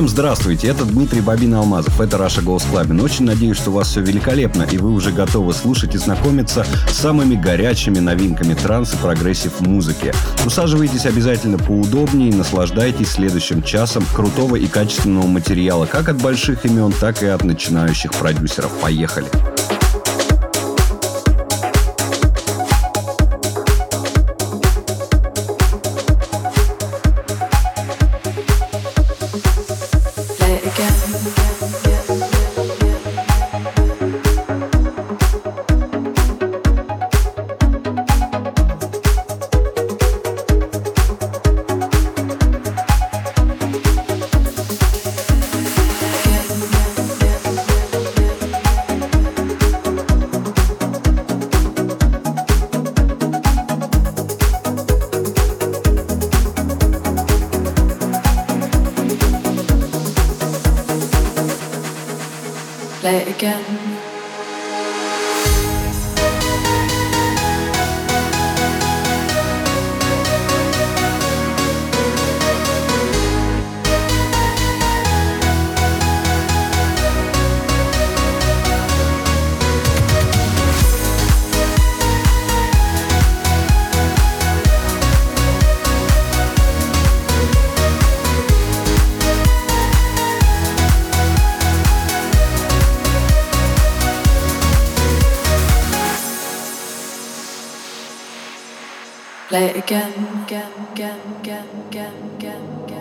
Всем здравствуйте, это Дмитрий Bobina Алмазов, это Russia Goes Clubbing. Очень надеюсь, что у вас все великолепно, и вы уже готовы слушать и знакомиться с самыми горячими новинками транс и progressive музыки. Усаживайтесь обязательно поудобнее и наслаждайтесь следующим часом крутого и качественного материала как от больших имен, так и от начинающих продюсеров. Поехали! Play again, again, again, again, again, again, again.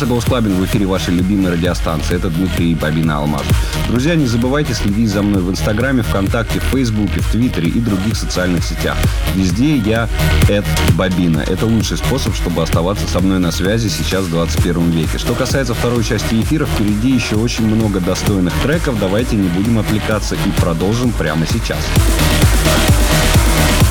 Раша Голос Клабин в эфире вашей любимой радиостанции. Это Дмитрий Бабина Алмаз. Друзья, не забывайте следить за мной в Инстаграме, ВКонтакте, в Фейсбуке, в Твиттере и других социальных сетях. Везде я Эд Бабина. Это лучший способ, чтобы оставаться со мной на связи сейчас в 21 веке. Что касается второй части эфира, впереди еще очень много достойных треков. Давайте не будем отвлекаться и продолжим прямо сейчас. Thank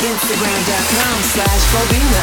Instagram.com slash Bobina.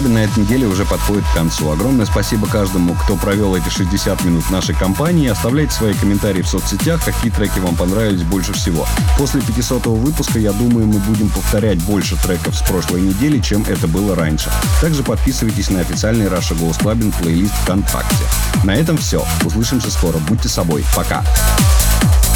Club на этой неделе уже подходит к концу. Огромное спасибо каждому, кто провел эти 60 минут нашей компании. Оставляйте свои комментарии в соцсетях, какие треки вам понравились больше всего. После 500 выпуска, я думаю, мы будем повторять больше треков с прошлой недели, чем это было раньше. Также подписывайтесь на официальный Раша Голос Club плейлист ВКонтакте. На этом все. Услышимся скоро. Будьте собой. Пока. the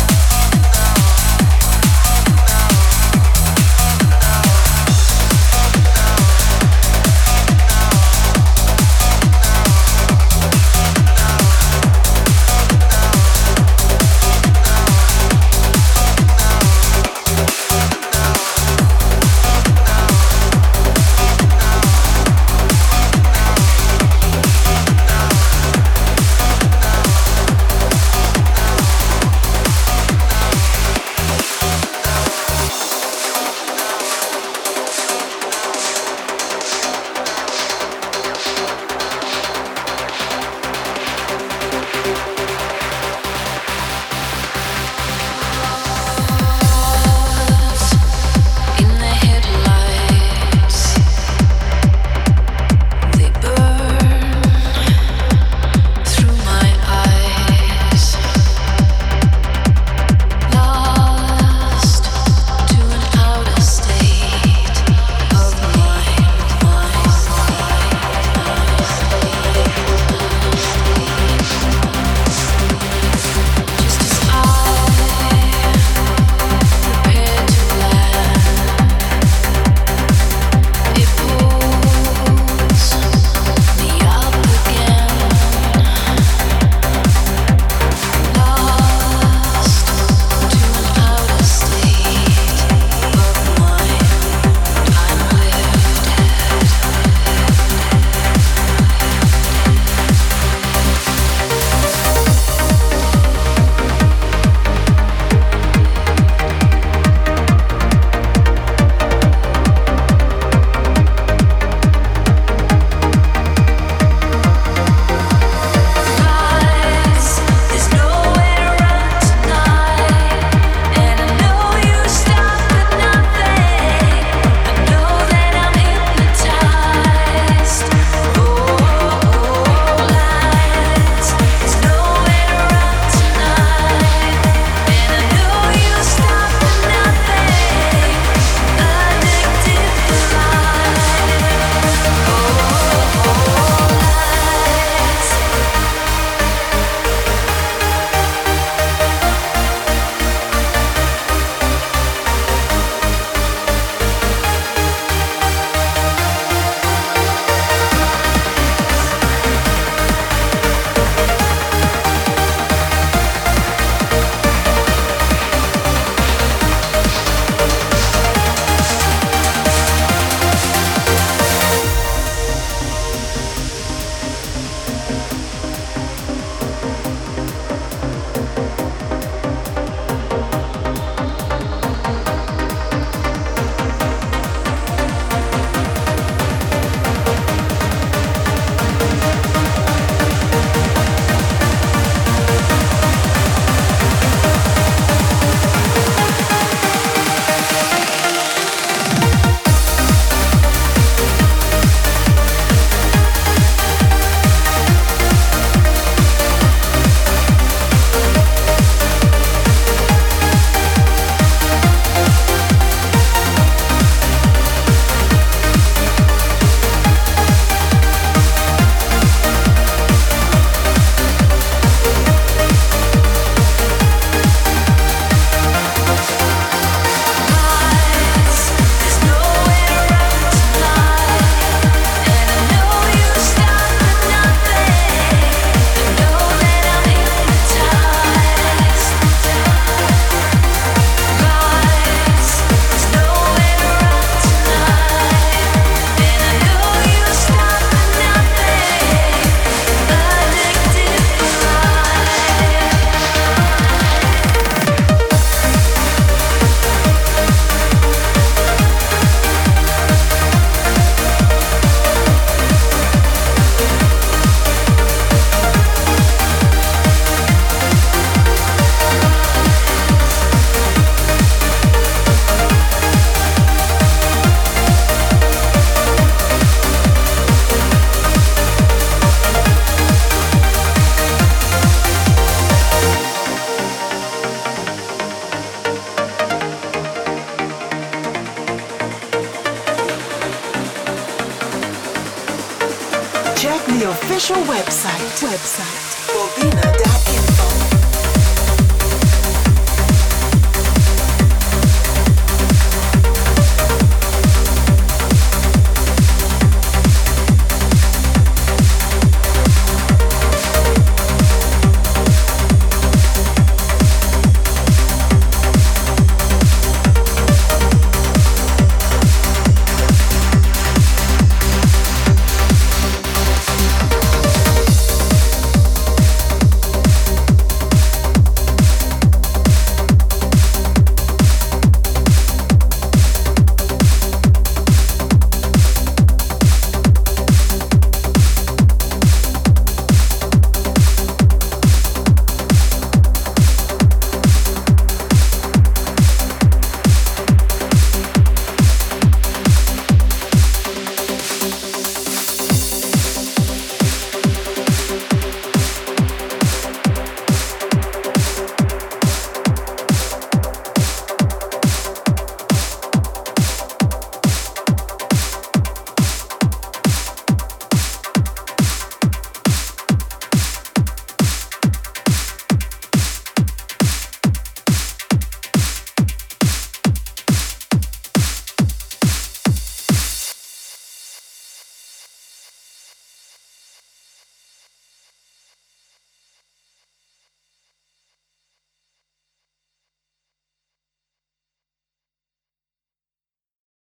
official website. Website. Bobina